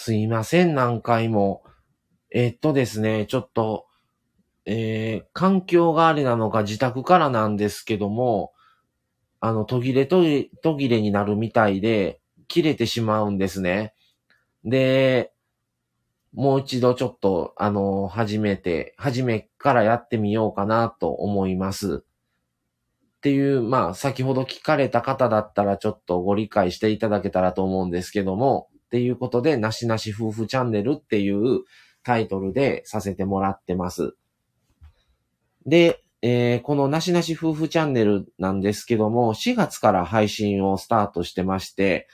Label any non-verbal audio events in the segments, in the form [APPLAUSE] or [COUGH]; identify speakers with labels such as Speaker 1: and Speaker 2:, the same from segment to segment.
Speaker 1: すいません、何回も。えっとですね、ちょっと、えー、環境があれなのか自宅からなんですけども、あの、途切れ途切れになるみたいで、切れてしまうんですね。で、もう一度ちょっと、あの、初めて、初めからやってみようかなと思います。っていう、まあ、先ほど聞かれた方だったらちょっとご理解していただけたらと思うんですけども、っていうことで、なしなし夫婦チャンネルっていうタイトルでさせてもらってます。で、えー、このなしなし夫婦チャンネルなんですけども、4月から配信をスタートしてまして、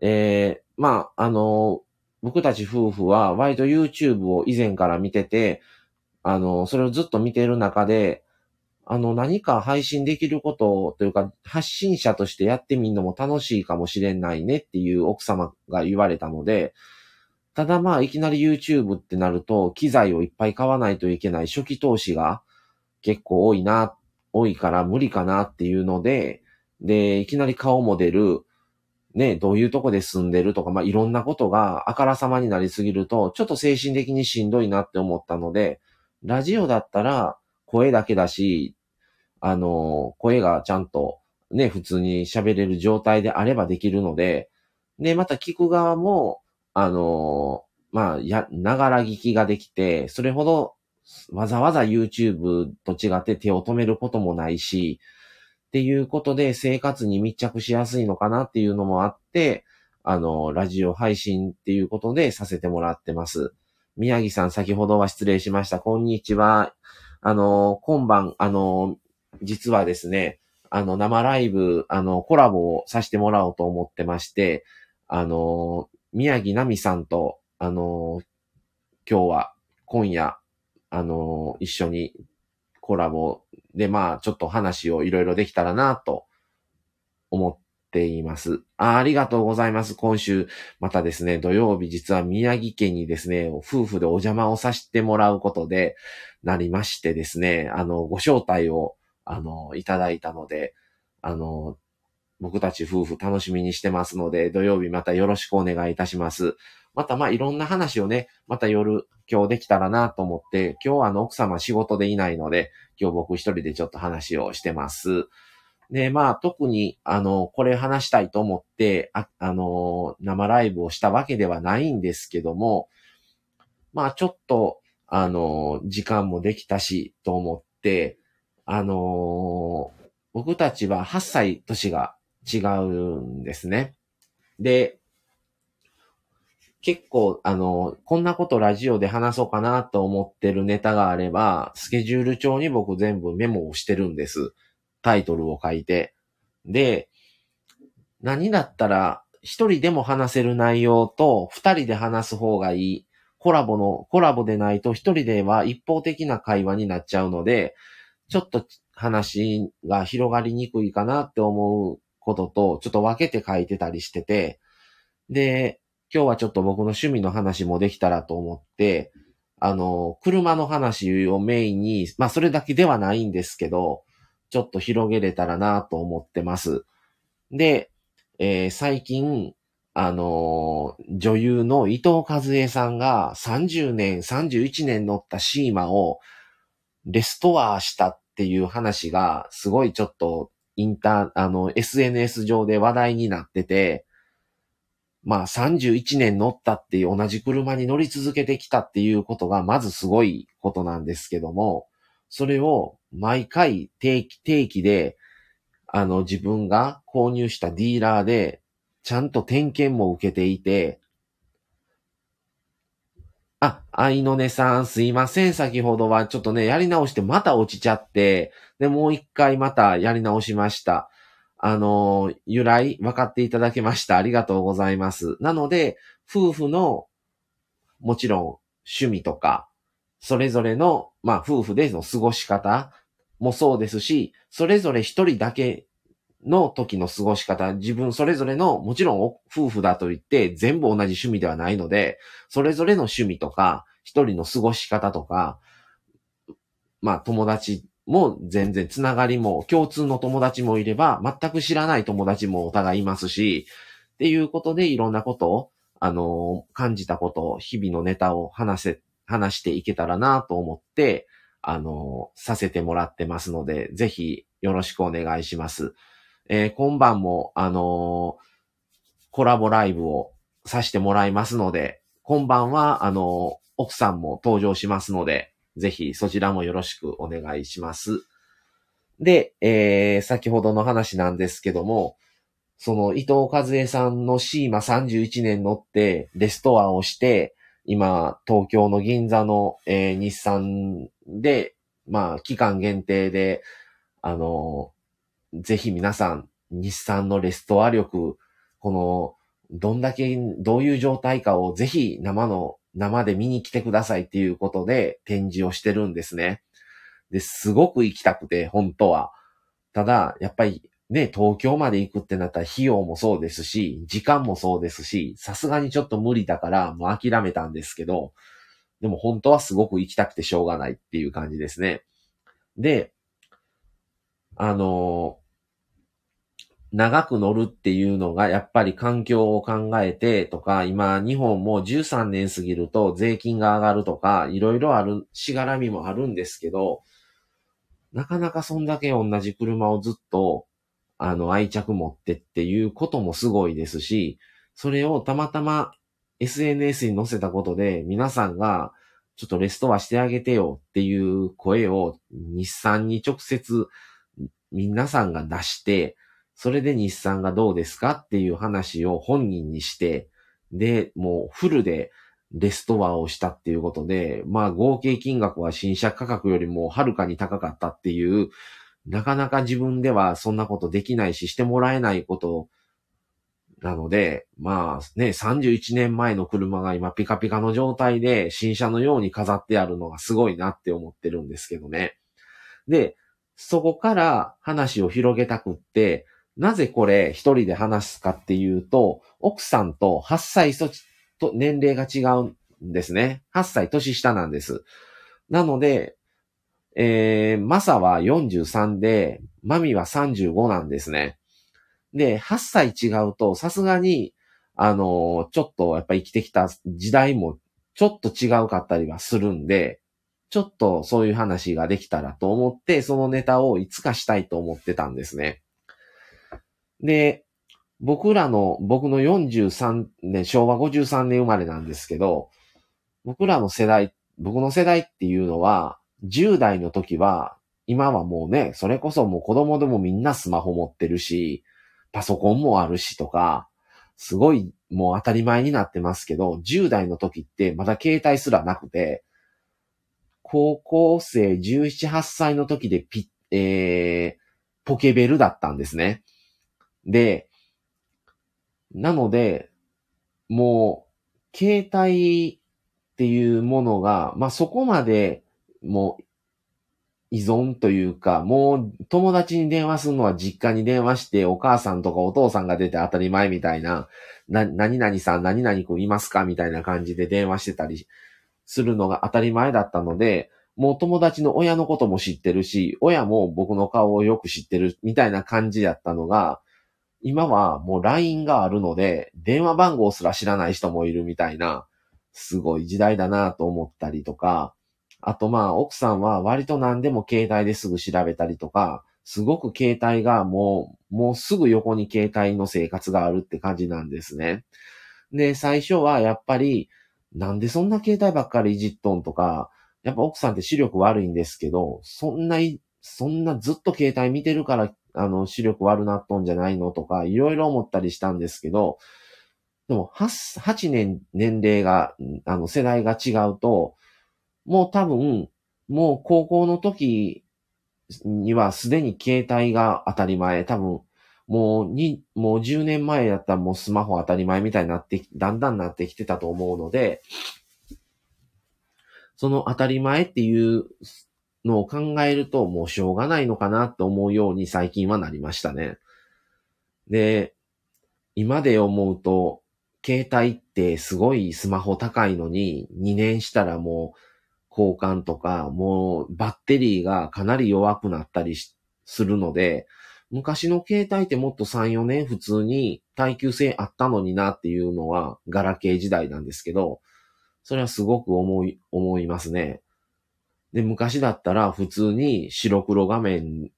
Speaker 1: えー、まあ、あの、僕たち夫婦は割と YouTube を以前から見てて、あの、それをずっと見てる中で、あの、何か配信できることというか、発信者としてやってみるのも楽しいかもしれないねっていう奥様が言われたので、ただまあ、いきなり YouTube ってなると、機材をいっぱい買わないといけない初期投資が結構多いな、多いから無理かなっていうので、で、いきなり顔も出る、ね、どういうとこで住んでるとか、まあ、いろんなことがあからさまになりすぎると、ちょっと精神的にしんどいなって思ったので、ラジオだったら声だけだし、あの、声がちゃんとね、普通に喋れる状態であればできるので、で、また聞く側も、あの、まあ、や、ながら聞きができて、それほどわざわざ YouTube と違って手を止めることもないし、っていうことで生活に密着しやすいのかなっていうのもあって、あの、ラジオ配信っていうことでさせてもらってます。宮城さん先ほどは失礼しました。こんにちは。あの、今晩、あの、実はですね、あの、生ライブ、あの、コラボをさせてもらおうと思ってまして、あの、宮城奈美さんと、あの、今日は、今夜、あの、一緒にコラボで、まあ、ちょっと話をいろいろできたらなと思っています。あありがとうございます。今週、またですね、土曜日実は宮城県にですね、夫婦でお邪魔をさせてもらうことでなりましてですね、あの、ご招待を、あの、いただいたので、あの、僕たち夫婦楽しみにしてますので、土曜日またよろしくお願いいたします。またまあいろんな話をね、また夜今日できたらなと思って、今日はあの奥様仕事でいないので、今日僕一人でちょっと話をしてます。で、まあ特にあの、これ話したいと思って、あ、あの、生ライブをしたわけではないんですけども、まあちょっと、あの、時間もできたしと思って、あの、僕たちは8歳年が違うんですね。で、結構、あの、こんなことラジオで話そうかなと思ってるネタがあれば、スケジュール帳に僕全部メモをしてるんです。タイトルを書いて。で、何だったら、一人でも話せる内容と二人で話す方がいい。コラボの、コラボでないと一人では一方的な会話になっちゃうので、ちょっと話が広がりにくいかなって思うことと、ちょっと分けて書いてたりしてて、で、今日はちょっと僕の趣味の話もできたらと思って、あの、車の話をメインに、まあそれだけではないんですけど、ちょっと広げれたらなと思ってます。で、えー、最近、あのー、女優の伊藤和恵さんが30年、31年乗ったシーマをレストアしたっていう話がすごいちょっとインター、あの、SNS 上で話題になってて、まあ31年乗ったっていう同じ車に乗り続けてきたっていうことがまずすごいことなんですけども、それを毎回定期、定期で、あの自分が購入したディーラーでちゃんと点検も受けていて、あ、愛のねさんすいません。先ほどはちょっとね、やり直してまた落ちちゃって、で、もう一回またやり直しました。あの、由来分かっていただけました。ありがとうございます。なので、夫婦の、もちろん趣味とか、それぞれの、まあ、夫婦での過ごし方もそうですし、それぞれ一人だけの時の過ごし方、自分それぞれの、もちろん夫婦だと言って全部同じ趣味ではないので、それぞれの趣味とか、一人の過ごし方とか、まあ友達も全然つながりも、共通の友達もいれば、全く知らない友達もお互いいますし、っていうことでいろんなことを、あの、感じたことを、日々のネタを話せ、話していけたらなと思って、あの、させてもらってますので、ぜひよろしくお願いします。えー、今晩も、あのコラボライブをさせてもらいますので、今晩は、あの奥さんも登場しますので、ぜひそちらもよろしくお願いします。で、えー、先ほどの話なんですけども、その伊藤和恵さんのシーマ31年乗ってレストアをして、今、東京の銀座の、えー、日産で、まあ、期間限定で、あの、ぜひ皆さん、日産のレストア力、この、どんだけ、どういう状態かをぜひ生の、生で見に来てくださいっていうことで展示をしてるんですね。で、すごく行きたくて、本当は。ただ、やっぱりね、東京まで行くってなったら費用もそうですし、時間もそうですし、さすがにちょっと無理だからもう諦めたんですけど、でも本当はすごく行きたくてしょうがないっていう感じですね。で、あの長く乗るっていうのがやっぱり環境を考えてとか、今日本も13年過ぎると税金が上がるとか、いろいろある、しがらみもあるんですけど、なかなかそんだけ同じ車をずっと、あの、愛着持ってっていうこともすごいですし、それをたまたま SNS に載せたことで皆さんがちょっとレストアしてあげてよっていう声を日産に直接皆さんが出して、それで日産がどうですかっていう話を本人にして、で、もうフルでレストアをしたっていうことで、まあ合計金額は新車価格よりもはるかに高かったっていう、なかなか自分ではそんなことできないし、してもらえないことなので、まあね、31年前の車が今ピカピカの状態で新車のように飾ってあるのがすごいなって思ってるんですけどね。で、そこから話を広げたくって、なぜこれ一人で話すかっていうと、奥さんと8歳と年齢が違うんですね。8歳年下なんです。なので、えー、マサは43で、マミは35なんですね。で、8歳違うと、さすがに、あのー、ちょっとやっぱ生きてきた時代もちょっと違うかったりはするんで、ちょっとそういう話ができたらと思って、そのネタをいつかしたいと思ってたんですね。で、僕らの、僕の43年、昭和53年生まれなんですけど、僕らの世代、僕の世代っていうのは、10代の時は、今はもうね、それこそもう子供でもみんなスマホ持ってるし、パソコンもあるしとか、すごいもう当たり前になってますけど、10代の時ってまだ携帯すらなくて、高校生17、8歳の時でピえー、ポケベルだったんですね。で、なので、もう、携帯っていうものが、まあ、そこまで、もう、依存というか、もう友達に電話するのは実家に電話してお母さんとかお父さんが出て当たり前みたいな、な、何々さん何々くんいますかみたいな感じで電話してたりするのが当たり前だったので、もう友達の親のことも知ってるし、親も僕の顔をよく知ってるみたいな感じだったのが、今はもう LINE があるので、電話番号すら知らない人もいるみたいな、すごい時代だなと思ったりとか、あとまあ奥さんは割と何でも携帯ですぐ調べたりとか、すごく携帯がもう、もうすぐ横に携帯の生活があるって感じなんですね。で、最初はやっぱり、なんでそんな携帯ばっかりいじっとんとか、やっぱ奥さんって視力悪いんですけど、そんな、そんなずっと携帯見てるからあの、視力悪なっとんじゃないのとか、いろいろ思ったりしたんですけど、でも、8、8年、年齢が、あの、世代が違うと、もう多分、もう高校の時にはすでに携帯が当たり前、多分、もうに、もう10年前だったらもうスマホ当たり前みたいになって、だんだんなってきてたと思うので、その当たり前っていうのを考えるともうしょうがないのかなと思うように最近はなりましたね。で、今で思うと、携帯ってすごいスマホ高いのに、2年したらもう交換とか、もうバッテリーがかなり弱くなったりするので、昔の携帯ってもっと3、4年普通に耐久性あったのになっていうのは、ガラケー時代なんですけど、それはすごく思い、思いますね。で、昔だったら普通に白黒画面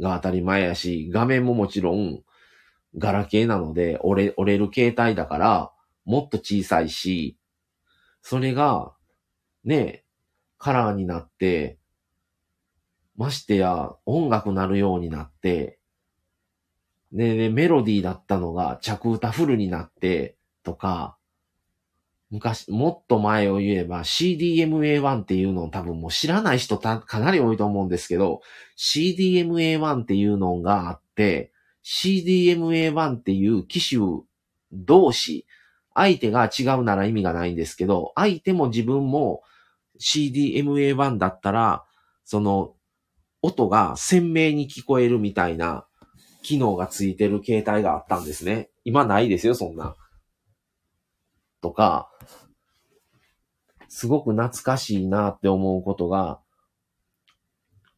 Speaker 1: が当たり前やし、画面ももちろんガラケーなので折れ、折れる携帯だから、もっと小さいし、それが、ね、カラーになって、ましてや音楽なるようになって、で、で、メロディーだったのが着歌フルになって、とか、昔、もっと前を言えば CDMA1 っていうのを多分もう知らない人たかなり多いと思うんですけど、CDMA1 っていうのがあって、CDMA1 っていう機種同士、相手が違うなら意味がないんですけど、相手も自分も CDMA1 だったら、その音が鮮明に聞こえるみたいな機能がついてる携帯があったんですね。今ないですよ、そんな。とか、すごく懐かしいなって思うことが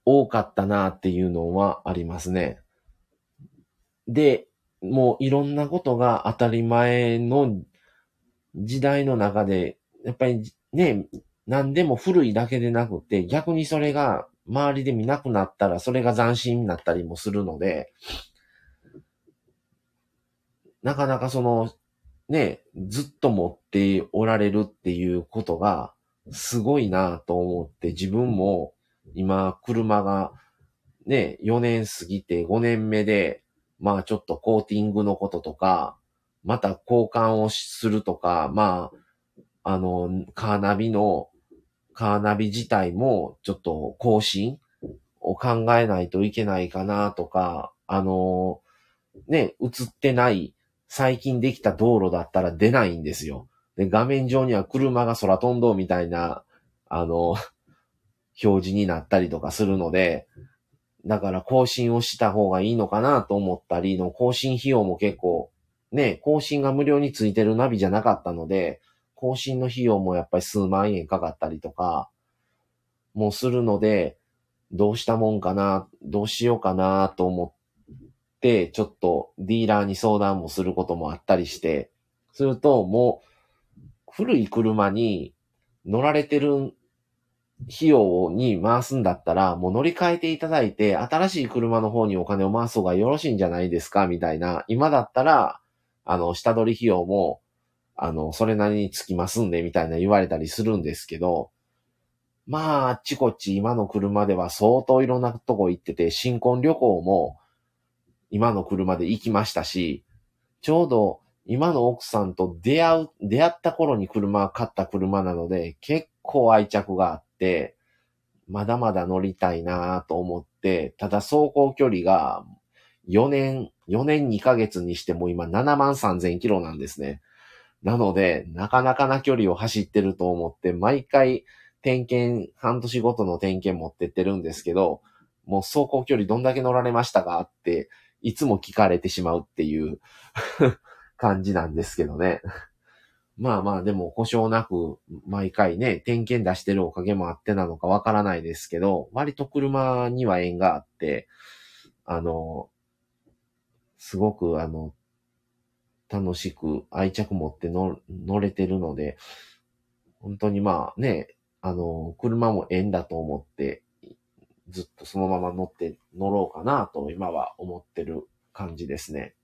Speaker 1: 多かったなっていうのはありますね。で、もういろんなことが当たり前の時代の中で、やっぱりね、何でも古いだけでなくて、逆にそれが周りで見なくなったら、それが斬新になったりもするので、なかなかその、ね、ずっと持っておられるっていうことが、すごいなと思って、自分も今、車がね、4年過ぎて5年目で、まあちょっとコーティングのこととか、また交換をするとか、まあ、あの、カーナビの、カーナビ自体もちょっと更新を考えないといけないかなとか、あの、ね、映ってない最近できた道路だったら出ないんですよ。で、画面上には車が空飛んどうみたいな、あの、表示になったりとかするので、だから更新をした方がいいのかなと思ったりの更新費用も結構ね、更新が無料についてるナビじゃなかったので、更新の費用もやっぱり数万円かかったりとか、もうするので、どうしたもんかな、どうしようかなと思って、ちょっとディーラーに相談もすることもあったりして、するともう古い車に乗られてる費用に回すんだったら、もう乗り換えていただいて、新しい車の方にお金を回す方がよろしいんじゃないですかみたいな。今だったら、あの、下取り費用も、あの、それなりにつきますんで、みたいな言われたりするんですけど、まあ、あっちこっち今の車では相当いろんなとこ行ってて、新婚旅行も今の車で行きましたし、ちょうど今の奥さんと出会う、出会った頃に車買った車なので、結構愛着があって、まだまだ乗りたいなと思って、ただ走行距離が4年、4年2ヶ月にしても今7万3000キロなんですね。なので、なかなかな距離を走ってると思って、毎回点検、半年ごとの点検持ってってるんですけど、もう走行距離どんだけ乗られましたかって、いつも聞かれてしまうっていう [LAUGHS] 感じなんですけどね。まあまあ、でも故障なく、毎回ね、点検出してるおかげもあってなのかわからないですけど、割と車には縁があって、あの、すごくあの、楽しく愛着持って乗れてるので、本当にまあね、あの、車も縁だと思って、ずっとそのまま乗って、乗ろうかなと今は思ってる感じですね。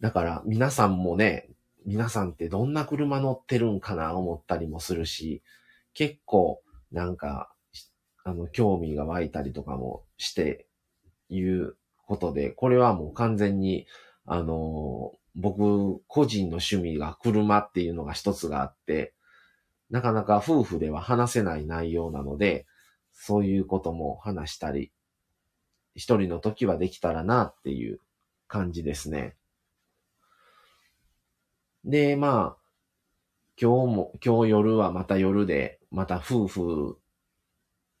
Speaker 1: だから皆さんもね、皆さんってどんな車乗ってるんかな思ったりもするし、結構なんか、あの、興味が湧いたりとかもしていうことで、これはもう完全に、あの、僕個人の趣味が車っていうのが一つがあって、なかなか夫婦では話せない内容なので、そういうことも話したり、一人の時はできたらなっていう感じですね。で、まあ、今日も、今日夜はまた夜で、また夫婦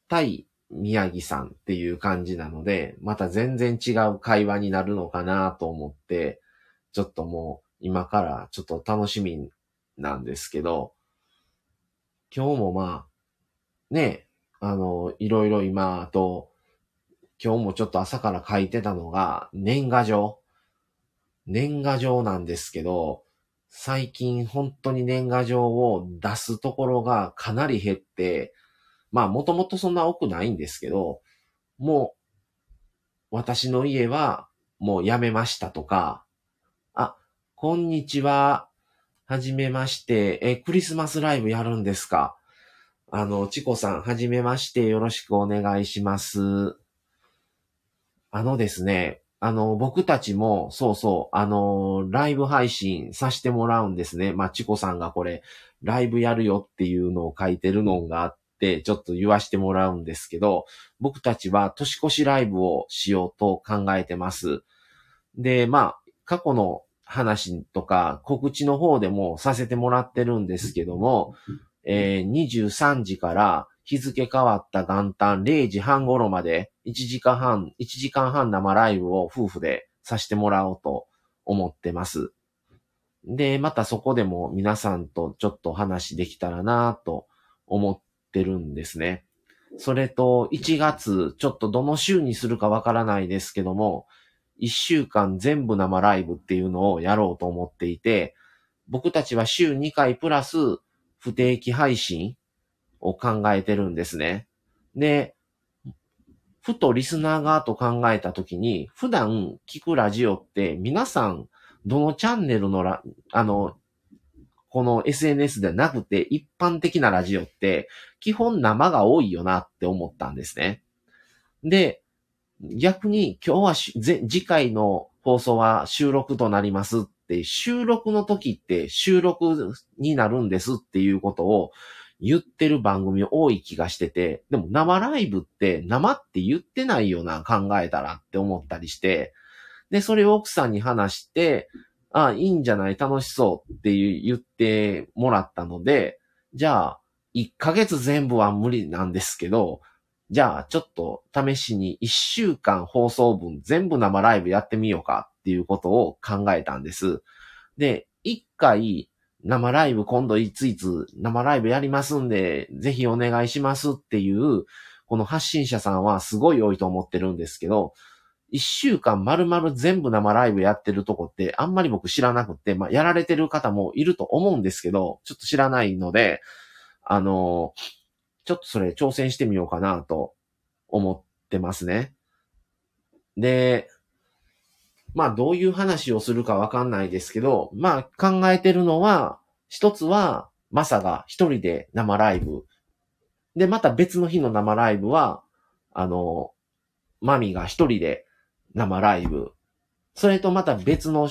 Speaker 1: 対宮城さんっていう感じなので、また全然違う会話になるのかなと思って、ちょっともう今からちょっと楽しみなんですけど、今日もまあ、ね、あの、いろいろ今、と、今日もちょっと朝から書いてたのが、年賀状。年賀状なんですけど、最近本当に年賀状を出すところがかなり減って、まあもともとそんな多くないんですけど、もう私の家はもう辞めましたとか、あ、こんにちは、はじめまして、え、クリスマスライブやるんですか？あの、チコさん、はじめまして、よろしくお願いします。あのですね、あの、僕たちも、そうそう、あの、ライブ配信させてもらうんですね。まあ、チコさんがこれ、ライブやるよっていうのを書いてるのがあって、ちょっと言わしてもらうんですけど、僕たちは年越しライブをしようと考えてます。で、まあ、過去の話とか告知の方でもさせてもらってるんですけども、えー、23時から日付変わった元旦0時半頃まで1時間半、1時間半生ライブを夫婦でさせてもらおうと思ってます。で、またそこでも皆さんとちょっと話できたらなと思っってるんですね。それと、1月、ちょっとどの週にするかわからないですけども、1週間全部生ライブっていうのをやろうと思っていて、僕たちは週2回プラス不定期配信を考えてるんですね。で、ふとリスナー側と考えたときに、普段聞くラジオって皆さん、どのチャンネルのラ、あの、この SNS でなくて一般的なラジオって基本生が多いよなって思ったんですね。で、逆に今日は次回の放送は収録となりますって、収録の時って収録になるんですっていうことを言ってる番組多い気がしてて、でも生ライブって生って言ってないよな、考えたらって思ったりして、で、それを奥さんに話して、あ、いいんじゃない？楽しそうって言ってもらったので、じゃあ、1ヶ月全部は無理なんですけど、じゃあちょっと試しに1週間放送分全部生ライブやってみようかっていうことを考えたんです。で、1回生ライブ今度いついつ生ライブやりますんで、ぜひお願いしますっていう、この発信者さんはすごい多いと思ってるんですけど、一週間丸々全部生ライブやってるとこってあんまり僕知らなくて、まあ、やられてる方もいると思うんですけど、ちょっと知らないので、あの、ちょっとそれ挑戦してみようかなと思ってますね。で、まあどういう話をするかわかんないですけど、まあ考えてるのは、一つは、マサが一人で生ライブ。で、また別の日の生ライブは、あの、マミが一人で生ライブ。それとまた別の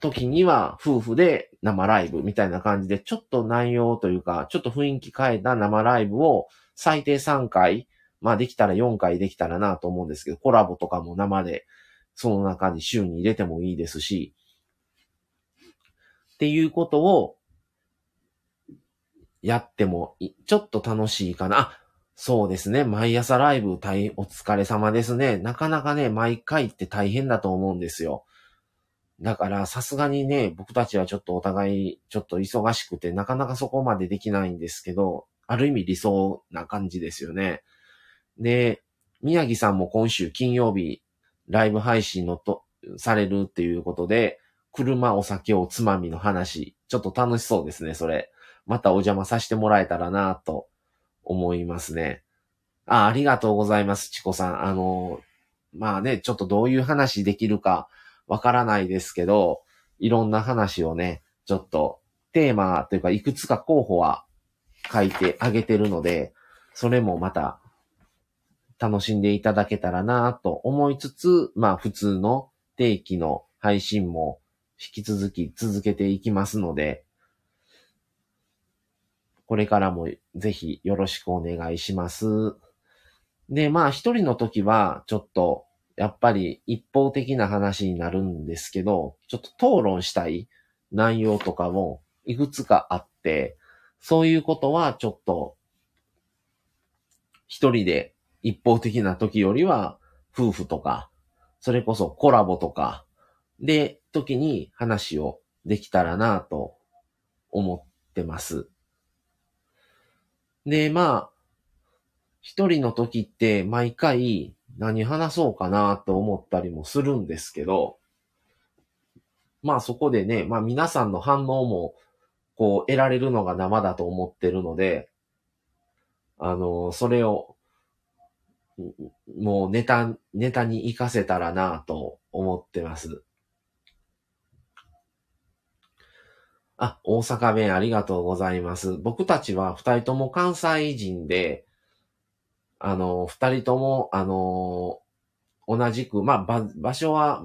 Speaker 1: 時には夫婦で生ライブみたいな感じで、ちょっと内容というか、ちょっと雰囲気変えた生ライブを最低3回、まあできたら4回できたらなと思うんですけど、コラボとかも生でその中に週に入れてもいいですし、っていうことをやってもちょっと楽しいかな。あ、そうですね。毎朝ライブ大お疲れ様ですね。なかなかね、毎回って大変だと思うんですよ。だからさすがにね、僕たちはちょっとお互いちょっと忙しくて、なかなかそこまでできないんですけど、ある意味理想な感じですよね。で、宮城さんも今週金曜日ライブ配信のと、されるっていうことで、車、お酒をつまみの話、ちょっと楽しそうですね、それ。またお邪魔させてもらえたらなと思いますね。あ、ありがとうございます、チコさん。あの、まあね、ちょっとどういう話できるかわからないですけど、いろんな話をね、ちょっとテーマというかいくつか候補は書いてあげてるので、それもまた楽しんでいただけたらなと思いつつ、まあ普通の定期の配信も引き続き続けていきますので、これからもぜひよろしくお願いします。で、まあ一人の時はちょっとやっぱり一方的な話になるんですけど、ちょっと討論したい内容とかもいくつかあって、そういうことはちょっと一人で一方的な時よりは、夫婦とか、それこそコラボとか、で、時に話をできたらなと思ってます。で、まあ、一人の時って毎回何話そうかなと思ったりもするんですけど、まあそこでね、まあ皆さんの反応も、こう得られるのが生だと思ってるので、あの、それを、もうネタ、ネタに活かせたらなと思ってます。あ、大阪弁ありがとうございます。僕たちは二人とも関西人で、あの、二人とも、あの、同じく、まあ、場、所は、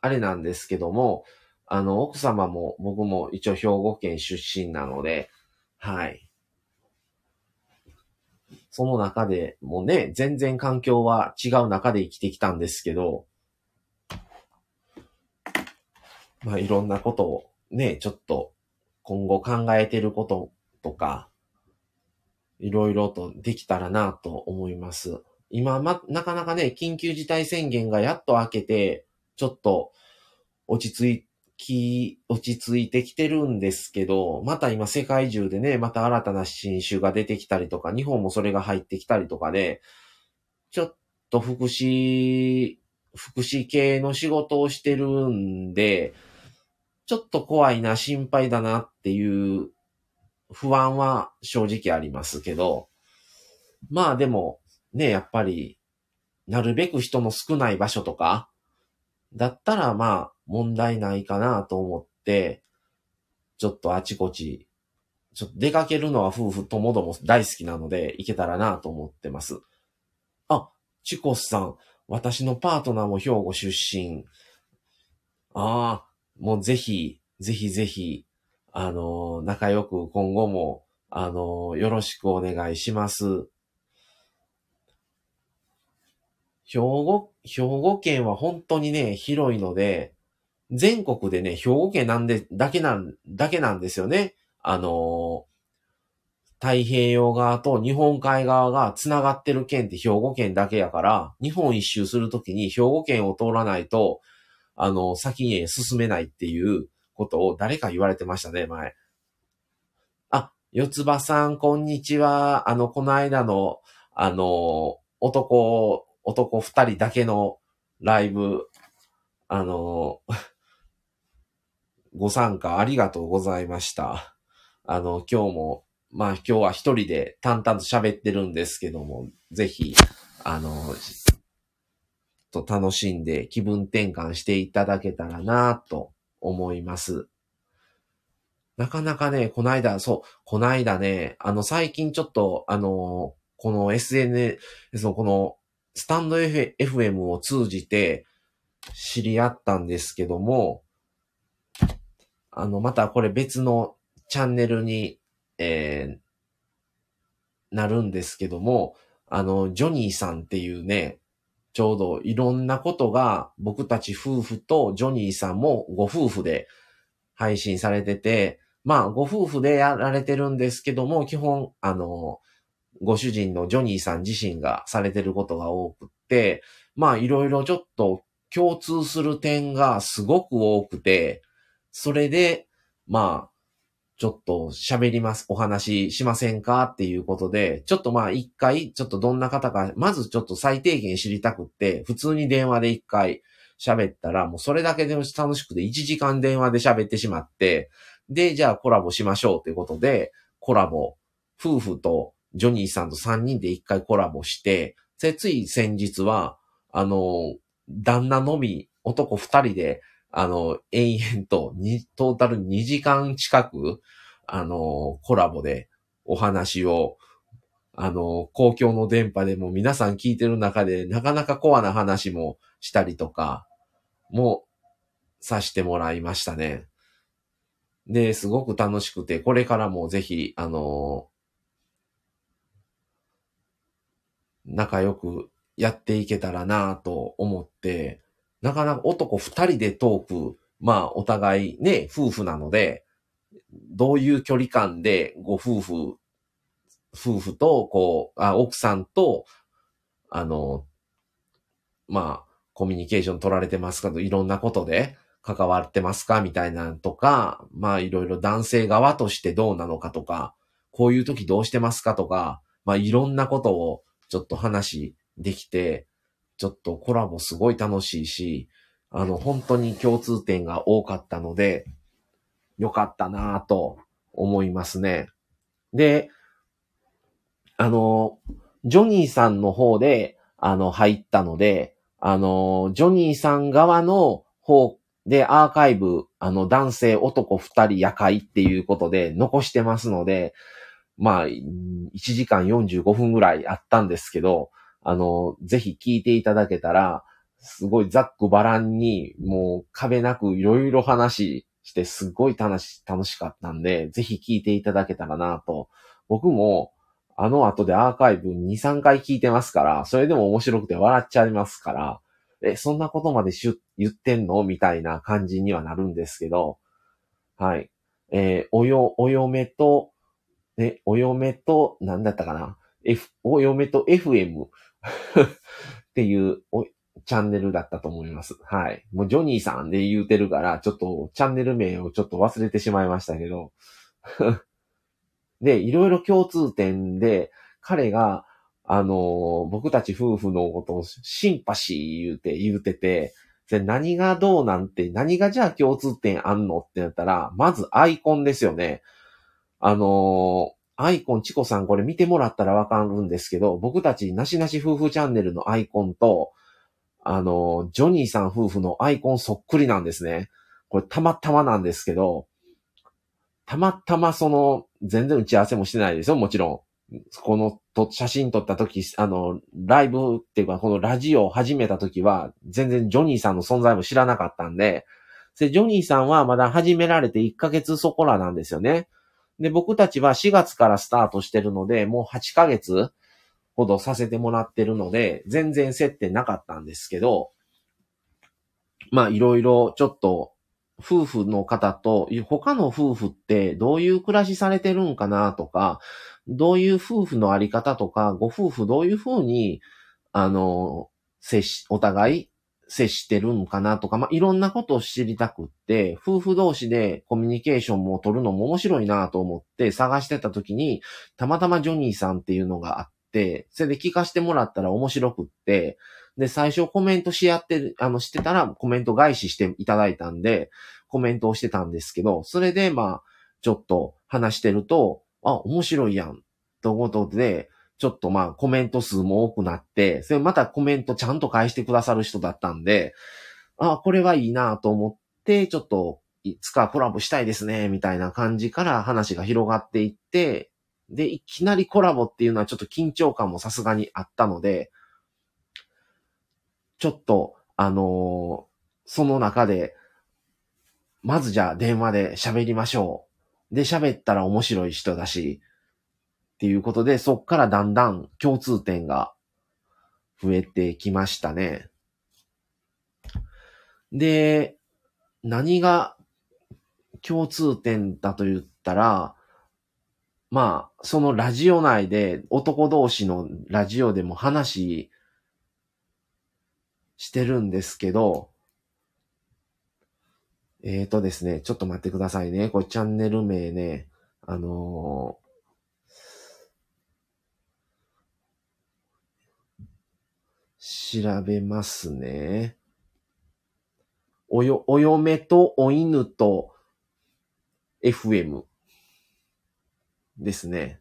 Speaker 1: あれなんですけども、あの、奥様も僕も一応兵庫県出身なので、はい。その中でもね、全然環境は違う中で生きてきたんですけど、まあいろんなことをね、ちょっと今後考えてることとか、いろいろとできたらなと思います。今、ま、なかなかね、緊急事態宣言がやっと明けて、ちょっと落ち着いき、落ち着いてきてるんですけど、また今世界中でね、また新たな新種が出てきたりとか、日本もそれが入ってきたりとかで、ちょっと福祉、福祉系の仕事をしてるんで、ちょっと怖いな、心配だなっていう不安は正直ありますけど、まあでも、ね、やっぱり、なるべく人の少ない場所とか、だったらまあ問題ないかなと思って、ちょっとあちこち、ちょっと出かけるのは夫婦ともども大好きなので行けたらなと思ってます。あ、チコスさん、私のパートナーも兵庫出身。ああ、もうぜひ、ぜひぜひ、あの、仲良く今後も、あの、よろしくお願いします。兵庫、兵庫県は本当にね、広いので、全国でね、兵庫県なんで、だけなん、だけなんですよね。あの太平洋側と日本海側が繋がってる県って兵庫県だけやから、日本一周するときに兵庫県を通らないと、あの、先に進めないっていうことを誰か言われてましたね、前。あ、四つ葉さん、こんにちは。あの、この間の、あの、男、男二人だけのライブ、あの、[LAUGHS] ご参加ありがとうございました。あの、今日も、まあ今日は一人で淡々と喋ってるんですけども、ぜひ、あの、と楽しんで気分転換していただけたらなと思います。なかなかね、こないだ、そう、こないだね、あの、最近ちょっと、あの、この SNS のこの、スタンド FM を通じて知り合ったんですけども、あの、またこれ別のチャンネルに、えー、なるんですけども、あの、ジョニーさんっていうね、ちょうどいろんなことが僕たち夫婦とジョニーさんもご夫婦で配信されてて、まあご夫婦でやられてるんですけども、基本、あの、ご主人のジョニーさん自身がされてることが多くって、まあいろいろちょっと共通する点がすごく多くて、それで、まあ、ちょっと喋ります、お話ししませんかっていうことで、ちょっとまあ一回、ちょっとどんな方か、まずちょっと最低限知りたくって、普通に電話で一回喋ったら、もうそれだけでも楽しくて1時間電話で喋ってしまって、で、じゃあコラボしましょうということで、コラボ、夫婦とジョニーさんと3人で一回コラボして、つい先日は、あの、旦那のみ、男二人で、あの、延々と、に、トータル2時間近く、あの、コラボでお話を、あの、公共の電波でも皆さん聞いてる中で、なかなかコアな話もしたりとか、もさしてもらいましたね。で、すごく楽しくて、これからもぜひ、あの、仲良くやっていけたらなと思って、なかなか男二人でトーク、まあお互いね、夫婦なので、どういう距離感でご夫婦、夫婦と、こう、あ奥さんと、あの、まあ、コミュニケーション取られてますかと、いろんなことで関わってますかみたいなとか、まあいろいろ男性側としてどうなのかとか、こういう時どうしてますかとか、まあいろんなことをちょっと話できて、ちょっとコラボすごい楽しいし、あの、本当に共通点が多かったので、よかったなぁと思いますね。で、あの、ジョニーさんの方で、あの、入ったので、あの、ジョニーさん側の方でアーカイブ、あの、男性、男二人夜会っていうことで残してますので、まあ、1時間45分ぐらいあったんですけど、あの、ぜひ聞いていただけたら、すごいざっくばらんに、もう壁なくいろいろ話して、すごい楽し、楽しかったんで、ぜひ聞いていただけたらなと。僕も、あの後でアーカイブ2、3回聞いてますから、それでも面白くて笑っちゃいますから、え、そんなことまでしゅ言ってんの？みたいな感じにはなるんですけど、はい。えー、およ、お嫁と、ね、お嫁と、なんだったかな ?F、お嫁と FM [LAUGHS] っていうチャンネルだったと思います。はい。もうジョニーさんで言うてるから、ちょっとチャンネル名をちょっと忘れてしまいましたけど。[LAUGHS] で、いろいろ共通点で、彼が、あのー、僕たち夫婦のことをシンパシー言うて、言うてて、で何がどうなんて、何がじゃあ共通点あんのってなったら、まずアイコンですよね。あのー、アイコン、チコさんこれ見てもらったらわかるんですけど、僕たちなしなし夫婦チャンネルのアイコンと、あの、ジョニーさん夫婦のアイコンそっくりなんですね。これたまたまなんですけど、たまたまその、全然打ち合わせもしてないですよ、もちろん。このと写真撮った時、あの、ライブっていうか、このラジオを始めた時は、全然ジョニーさんの存在も知らなかったんで、で、ジョニーさんはまだ始められて1ヶ月そこらなんですよね。で、僕たちは4月からスタートしてるので、もう8ヶ月ほどさせてもらってるので、全然接点なかったんですけど、まあいろいろちょっと夫婦の方と、他の夫婦ってどういう暮らしされてるんかなとか、どういう夫婦のあり方とか、ご夫婦どういうふうに、あの、接し、お互い接してるんかなとか、まあ、いろんなことを知りたくって、夫婦同士でコミュニケーションも取るのも面白いなと思って探してた時に、たまたまジョニーさんっていうのがあって、それで聞かせてもらったら面白くって、で、最初コメントし合ってる、あの、してたらコメント返ししていただいたんで、コメントをしてたんですけど、それでまあ、ちょっと話してると、あ、面白いやん、ということで、ちょっとまあコメント数も多くなって、それまたコメントちゃんと返してくださる人だったんで、あ、これはいいなと思って、ちょっといつかコラボしたいですね、みたいな感じから話が広がっていって、で、いきなりコラボっていうのはちょっと緊張感もさすがにあったので、ちょっと、あのー、その中で、まずじゃあ電話で喋りましょう。で、喋ったら面白い人だし、っていうことで、そっからだんだん共通点が増えてきましたね。で、何が共通点だと言ったら、まあ、そのラジオ内で男同士のラジオでも話してるんですけど、えーとですね、ちょっと待ってくださいね。これチャンネル名ね、あのー、調べますね。およ、お嫁とお犬と FM ですね。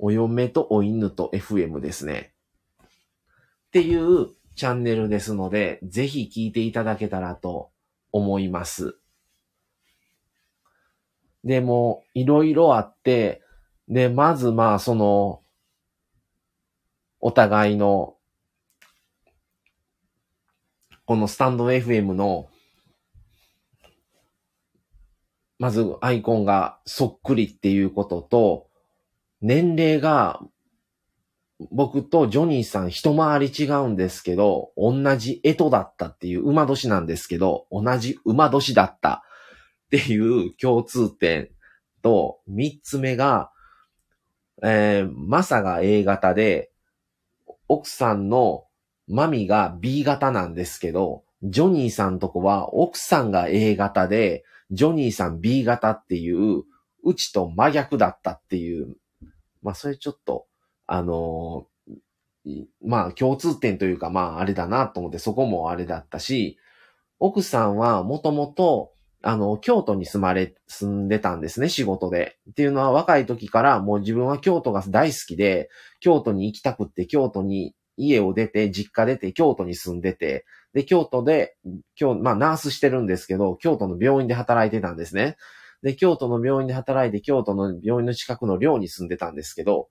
Speaker 1: お嫁とお犬と FM ですね。っていうチャンネルですので、ぜひ聞いていただけたらと思います。でも、いろいろあって、で、まずまあ、その、お互いの、このスタンド FM の、まずアイコンがそっくりっていうことと、年齢が僕とジョニーさん一回り違うんですけど、同じ干支だったっていう馬年なんですけど、同じ馬年だったっていう共通点と、三つ目が、えー、マサが A 型で、奥さんのマミが B 型なんですけど、ジョニーさんとこは奥さんが A 型で、ジョニーさん B 型っていう、うちと真逆だったっていう、まあそれちょっとあのまあ共通点というかまああれだなと思ってそこもあれだったし、奥さんはもともと、あの、京都に住まれ、住んでたんですね、仕事で。っていうのは若い時からもう自分は京都が大好きで、京都に行きたくって京都に家を出て、実家出て京都に住んでて、で、京都で、今日、まあナースしてるんですけど、京都の病院で働いてたんですね。で、京都の病院で働いて、京都の病院の近くの寮に住んでたんですけど、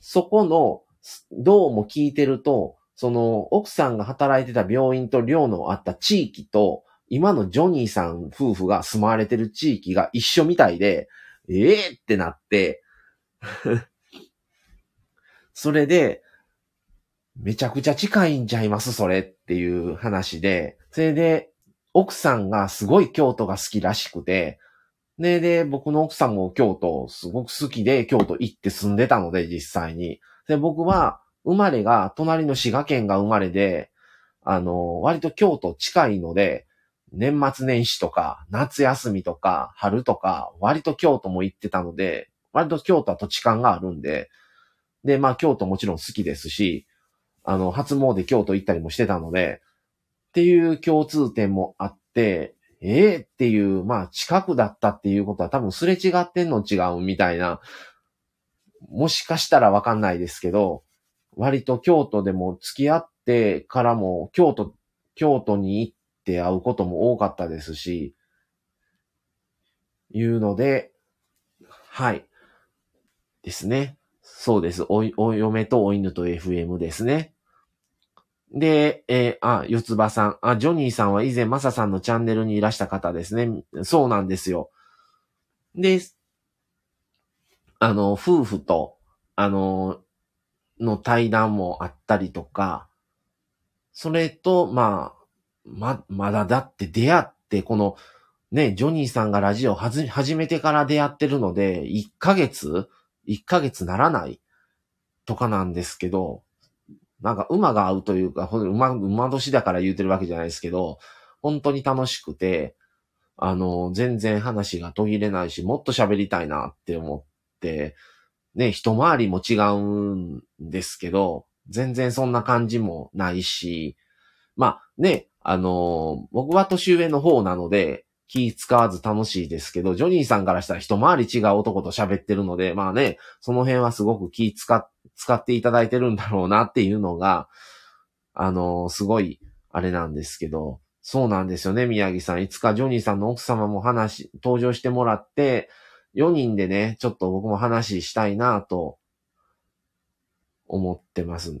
Speaker 1: そこの、どうも聞いてると、その、奥さんが働いてた病院と寮のあった地域と、今のジョニーさん夫婦が住まわれてる地域が一緒みたいで、ええー、ってなって [LAUGHS] それで、めちゃくちゃ近いんちゃいます？それっていう話で、それで、奥さんがすごい京都が好きらしくて、で、で、僕の奥さんも京都すごく好きで京都行って住んでたので、実際に。で、僕は生まれが隣の滋賀県が生まれで、あの、割と京都近いので、年末年始とか、夏休みとか、春とか、割と京都も行ってたので、割と京都は土地勘があるんで、で、まあ京都もちろん好きですし、あの、初詣京都行ったりもしてたので、っていう共通点もあって、ええー、っていう、まあ近くだったっていうことは多分すれ違ってんの違うみたいな、もしかしたらわかんないですけど、割と京都でも付き合ってからも京都、京都に行って会うことも多かったですし、いうので、はい。ですね。そうです。お、お嫁とお犬と FM ですね。で、えー、あ、四つ葉さん。あ、ジョニーさんは以前マサさんのチャンネルにいらした方ですね。そうなんですよ。で、あの、夫婦と、あの、の対談もあったりとか、それと、まあ、ま、まだだって出会って、この、ね、ジョニーさんがラジオはず、始めてから出会ってるので、1ヶ月 ?1 ヶ月ならない？とかなんですけど、なんか馬が合うというか、馬、馬年だから言うてるわけじゃないですけど、本当に楽しくて、あの、全然話が途切れないし、もっと喋りたいなって思って、ね、一回りも違うんですけど、全然そんな感じもないし、まあね、あの、僕は年上の方なので、気使わず楽しいですけど、ジョニーさんからしたら一回り違う男と喋ってるので、まあね、その辺はすごく気使っ、使っていただいてるんだろうなっていうのが、あのー、すごい、あれなんですけど、そうなんですよね、宮城さん。いつかジョニーさんの奥様も話、登場してもらって、4人でね、ちょっと僕も話したいなと思ってます。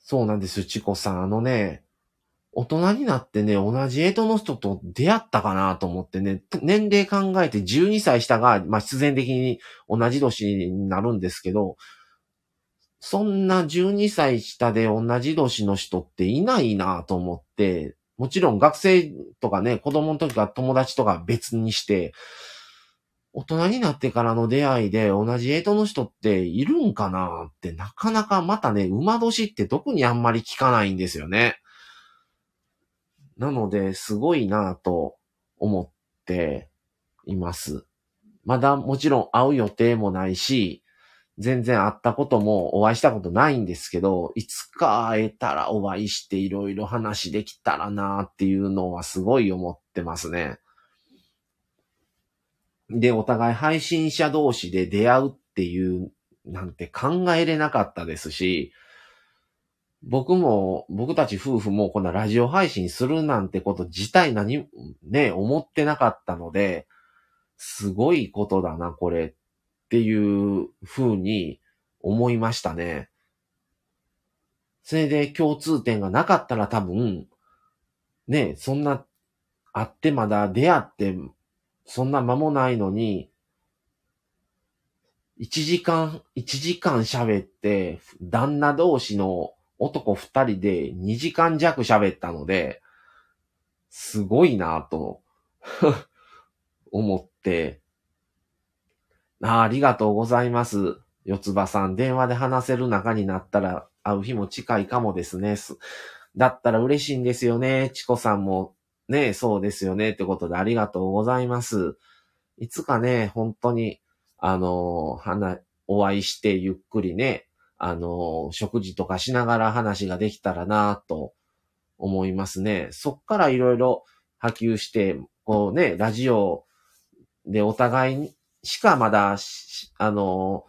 Speaker 1: そうなんですよ、チコさん。あのね、大人になってね、同じエイトの人と出会ったかなと思ってね、年齢考えて12歳下が、まあ、必然的に同じ年になるんですけど、そんな12歳下で同じ年の人っていないなと思って、もちろん学生とかね、子供の時から友達とか別にして、大人になってからの出会いで同じエイトの人っているんかなってなかなかまたね、馬年って特にあんまり聞かないんですよね。なので、すごいなぁと思っています。まだもちろん会う予定もないし、全然会ったこともお会いしたことないんですけど、いつか会えたらお会いしていろいろ話できたらなっていうのはすごい思ってますね。で、お互い配信者同士で出会うっていうなんて考えれなかったですし、僕も、僕たち夫婦もこんなラジオ配信するなんてこと自体何、ね、思ってなかったので、すごいことだな、これっていう風に思いましたね。それで共通点がなかったら多分、ね、そんな、会ってまだ出会ってそんな間もないのに、1時間、1時間喋って、旦那同士の男2人で2時間弱喋ったので、すごいなぁと [LAUGHS] 思って、あありがとうございます。四つ葉さん、電話で話せる仲になったら会う日も近いかもですね。だったら嬉しいんですよね。チコさんもね、そうですよねってことでありがとうございます。いつかね、本当に、あの、花、お会いしてゆっくりね、あの、食事とかしながら話ができたらなと思いますね。そっからいろいろ波及して、こうね、ラジオでお互いにしかまだ、あの、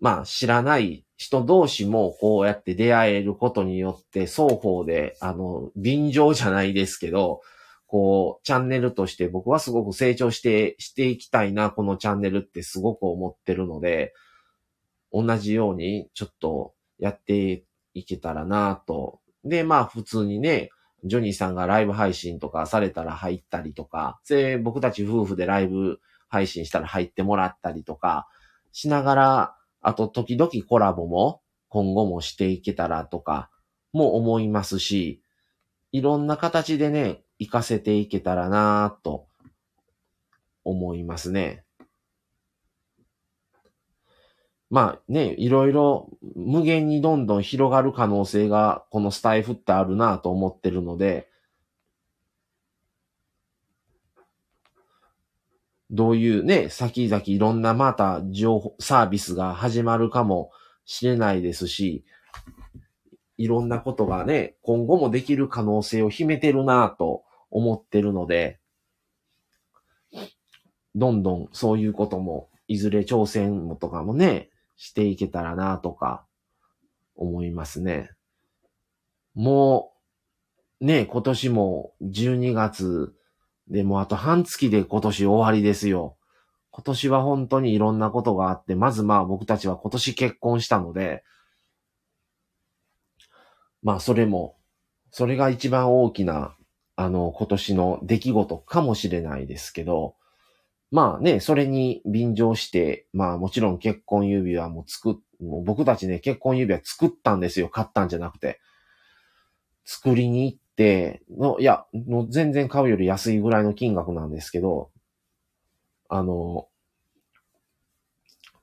Speaker 1: まあ知らない人同士もこうやって出会えることによって双方で、あの、便乗じゃないですけど、こう、チャンネルとして僕はすごく成長して、していきたいな、このチャンネルってすごく思ってるので、同じようにちょっとやっていけたらなと。で、まあ普通にね、ジョニーさんがライブ配信とかされたら入ったりとか、で、僕たち夫婦でライブ配信したら入ってもらったりとかしながら、あと時々コラボも今後もしていけたらとかも思いますし、いろんな形でね、活かせていけたらなと思いますね。まあね、いろいろ無限にどんどん広がる可能性がこのスタイフってあるなと思ってるので、どういうね、先々いろんなまた情報、サービスが始まるかもしれないですし、いろんなことがね、今後もできる可能性を秘めてるなと思ってるので、どんどんそういうことも、いずれ挑戦もとかもね、していけたらなとか、思いますね。もう、ね、今年も12月でもあと半月で今年終わりですよ。今年は本当にいろんなことがあって、まずまあ僕たちは今年結婚したので、まあそれも、それが一番大きな、あの、今年の出来事かもしれないですけど、まあね、それに便乗して、まあもちろん結婚指輪も作っ、もう僕たちね、結婚指輪作ったんですよ。買ったんじゃなくて。作りに行って、のいや、もう全然買うより安いぐらいの金額なんですけど、あの、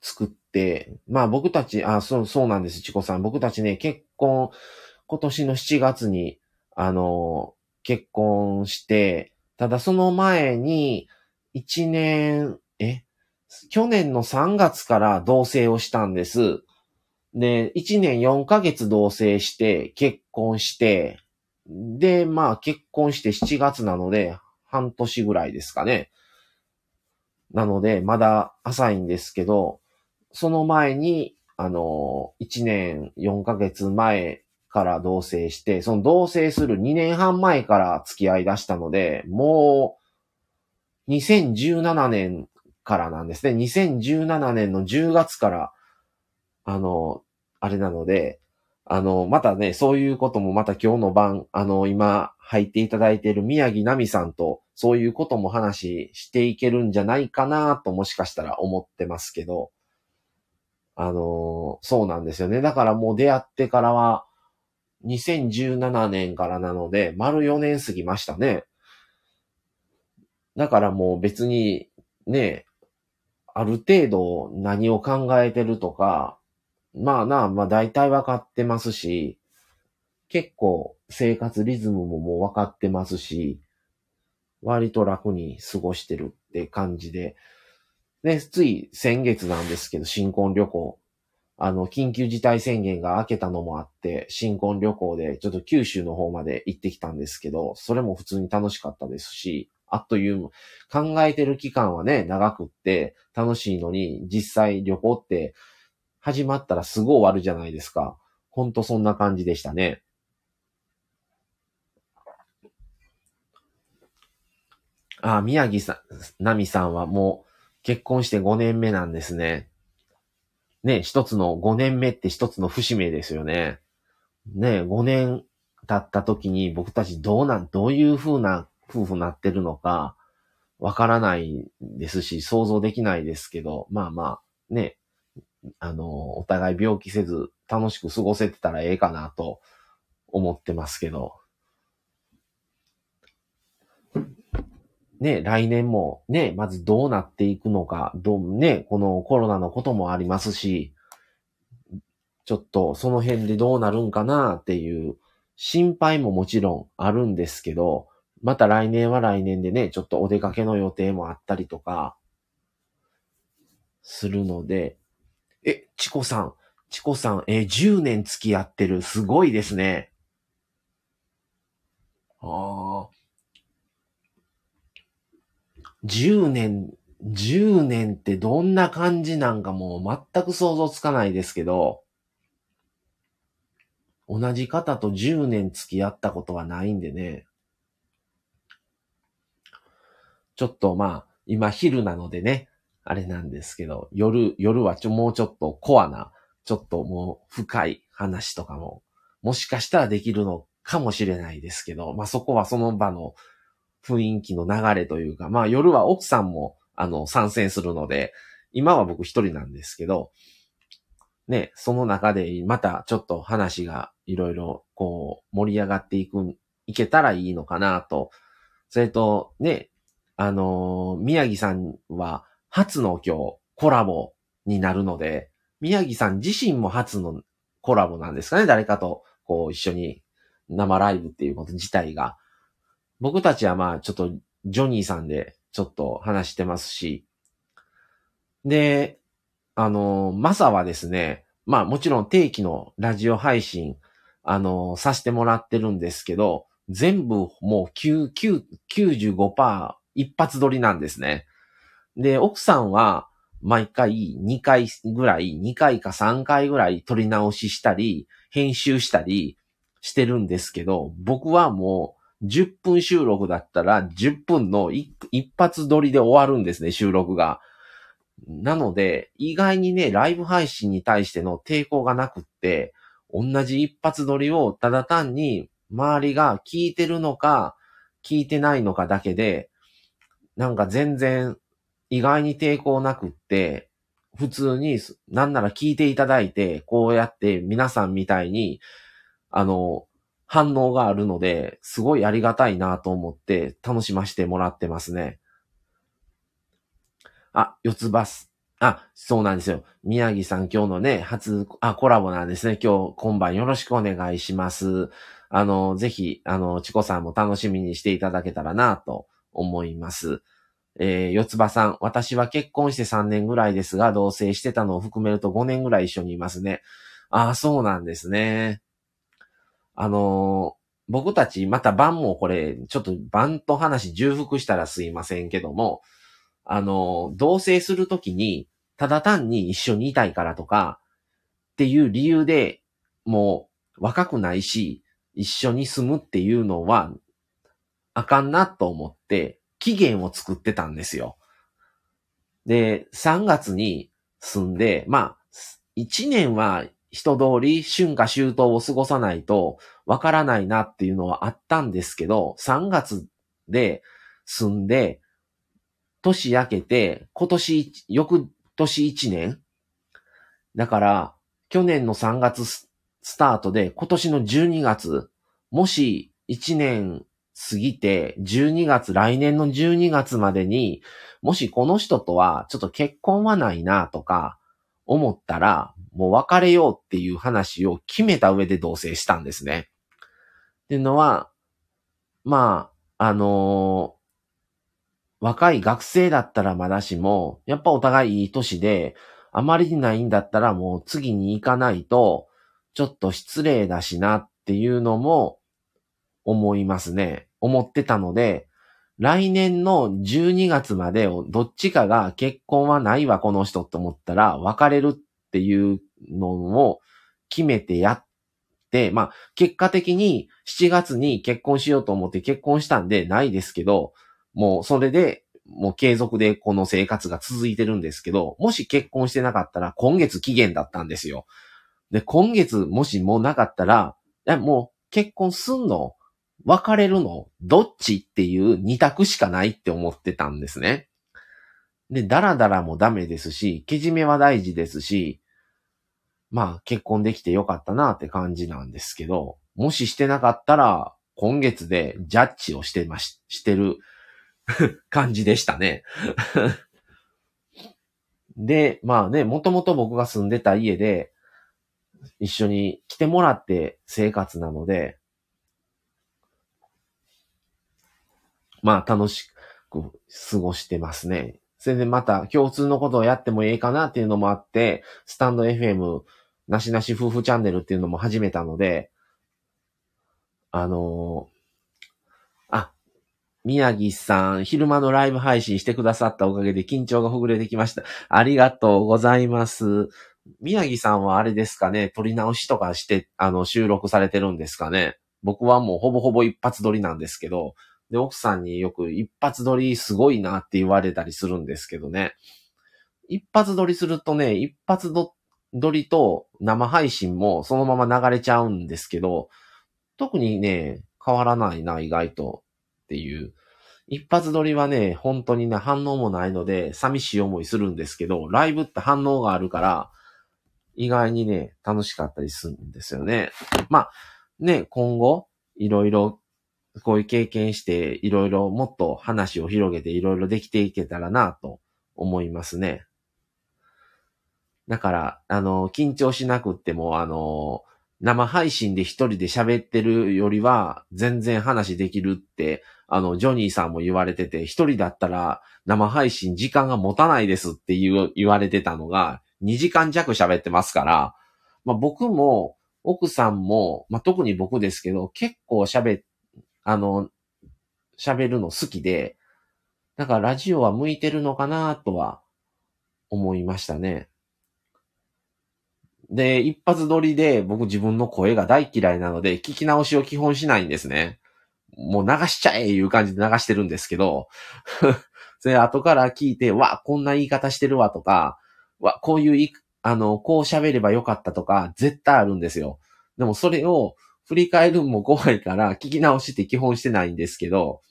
Speaker 1: 作って、まあ僕たち、あ、そう、そうなんです、チコさん。僕たちね、結婚、今年の7月に、あの、結婚して、ただその前に、1年、え？去年の3月から同棲をしたんです。で、1年4ヶ月同棲して、結婚して、で、まあ結婚して7月なので、半年ぐらいですかね。なので、まだ浅いんですけど、その前に、あの、1年4ヶ月前から同棲して、その同棲する2年半前から付き合い出したので、もう、2017年からなんですね。2017年の10月から、あの、あれなので、あの、またね、そういうこともまた今日の晩、あの、今入っていただいている宮城奈美さんと、そういうことも話していけるんじゃないかなともしかしたら思ってますけど、あの、そうなんですよね。だからもう出会ってからは、2017年からなので、丸4年過ぎましたね。だからもう別に、ね、ある程度何を考えてるとか、まあなあ、まあ大体分かってますし、結構生活リズムももう分かってますし、割と楽に過ごしてるって感じで、で、つい先月なんですけど、新婚旅行。あの、緊急事態宣言が明けたのもあって、新婚旅行でちょっと九州の方まで行ってきたんですけど、それも普通に楽しかったですし、あっという間、考えてる期間はね、長くって楽しいのに、実際旅行って始まったらすぐ終わるじゃないですか。ほんとそんな感じでしたね。あ、宮城さん、奈美さんはもう結婚して5年目なんですね。ね、一つの5年目って一つの節目ですよね。ね、5年経った時に僕たちどうなん、どういう風な夫婦なってるのか、わからないですし、想像できないですけど、まあまあ、ね、あの、お互い病気せず楽しく過ごせてたらええかなと思ってますけど。ね、来年もね、まずどうなっていくのか、どうね、このコロナのこともありますし、ちょっとその辺でどうなるんかなっていう心配ももちろんあるんですけど、また来年は来年でね、ちょっとお出かけの予定もあったりとか、するので、え、チコさん、チコさん、え、10年付き合ってる。すごいですね。ああ。10年、10年ってどんな感じなんかもう全く想像つかないですけど、同じ方と10年付き合ったことはないんでね。ちょっとまあ、今昼なのでね、あれなんですけど、夜、夜はちょ、もうちょっとコアな、ちょっともう深い話とかも、もしかしたらできるのかもしれないですけど、まあそこはその場の雰囲気の流れというか、まあ夜は奥さんも、あの、参戦するので、今は僕一人なんですけど、ね、その中でまたちょっと話がいろいろこう盛り上がっていく、いけたらいいのかなと。それと、ね、あのー、宮城さんは初の今日コラボになるので、宮城さん自身も初のコラボなんですかね誰かとこう一緒に生ライブっていうこと自体が。僕たちはまあちょっとジョニーさんでちょっと話してますし。で、あの、マサはですね、まあもちろん定期のラジオ配信、あの、させてもらってるんですけど、全部もう9、9、95%一発撮りなんですね。で、奥さんは毎回2回ぐらい、2回か3回ぐらい撮り直ししたり、編集したりしてるんですけど、僕はもう10分収録だったら10分の一発撮りで終わるんですね、収録が。なので、意外にね、ライブ配信に対しての抵抗がなくって、同じ一発撮りをただ単に周りが聞いてるのか、聞いてないのかだけで、なんか全然意外に抵抗なくって、普通になんなら聞いていただいて、こうやって皆さんみたいに、あの、反応があるので、すごいありがたいなと思って楽しませてもらってますね。あ、四つバス。あ、そうなんですよ。宮城さん今日のね、初、あ、コラボなんですね。今日、今晩よろしくお願いします。あの、ぜひ、あの、チコさんも楽しみにしていただけたらなと思います。えー、四つ葉さん、私は結婚して3年ぐらいですが、同棲してたのを含めると5年ぐらい一緒にいますね。ああ、そうなんですね。あのー、僕たち、また晩もこれ、ちょっと晩と話重複したらすいませんけども、あのー、同棲するときに、ただ単に一緒にいたいからとか、っていう理由で、もう若くないし、一緒に住むっていうのは、あかんなと思って、期限を作ってたんですよ。で、3月に住んで、まあ、1年は人通り春夏秋冬を過ごさないとわからないなっていうのはあったんですけど、3月で住んで、年明けて、今年、翌年1年だから、去年の3月スタートで、今年の12月、もし1年過ぎて、12月、来年の12月までに、もしこの人とはちょっと結婚はないなとか思ったら、もう別れようっていう話を決めた上で同棲したんですね。っていうのは、まあ、あのー、若い学生だったらまだしも、やっぱお互いいい年で、あまりにないんだったらもう次に行かないと、ちょっと失礼だしなっていうのも思いますね。思ってたので、来年の12月までをどっちかが結婚はないわ、この人って思ったら別れるっていうのを決めてやって、まあ、結果的に7月に結婚しようと思って結婚したんでないですけど、もうそれでもう継続でこの生活が続いてるんですけど、もし結婚してなかったら今月期限だったんですよ。で、今月もしもうなかったら、もう結婚すんの？別れるの？どっち？っていう二択しかないって思ってたんですね。で、ダラダラもダメですし、けじめは大事ですし、まあ結婚できてよかったなって感じなんですけど、もししてなかったら、今月でジャッジをしてまし、してる [LAUGHS] 感じでしたね。で、まあね、もともと僕が住んでた家で、一緒に来てもらって生活なので、まあ楽しく過ごしてますね。それでまた共通のことをやってもええかなっていうのもあって、スタンド FM なしなし夫婦チャンネルっていうのも始めたので、あのあ、宮城さん、昼間のライブ配信してくださったおかげで緊張がほぐれてきました。ありがとうございます。宮城さんはあれですかね、撮り直しとかして、あの、収録されてるんですかね。僕はもうほぼほぼ一発撮りなんですけど、で、奥さんによく一発撮りすごいなって言われたりするんですけどね。一発撮りするとね、一発撮りと生配信もそのまま流れちゃうんですけど、特にね、変わらないな、意外とっていう。一発撮りはね、本当にね、反応もないので、寂しい思いするんですけど、ライブって反応があるから、意外にね、楽しかったりするんですよね。まあ、ね、今後、いろいろ、こういう経験して、いろいろもっと話を広げて、いろいろできていけたらな、と思いますね。だから、あの、緊張しなくっても、あの、生配信で一人で喋ってるよりは、全然話できるって、あの、ジョニーさんも言われてて、一人だったら生配信時間が持たないですって言う言われてたのが、2時間弱喋ってますから、まあ僕も、奥さんも、まあ特に僕ですけど、結構喋っ、あの、喋るの好きで、だからラジオは向いてるのかなとは思いましたね。で、一発撮りで僕自分の声が大嫌いなので、聞き直しを基本しないんですね。もう流しちゃえいう感じで流してるんですけど、[LAUGHS] それ後から聞いて、わ、こんな言い方してるわとか、わ、こういうい、あの、こう喋ればよかったとか、絶対あるんですよ。でもそれを振り返るも怖いから聞き直しって基本してないんですけど、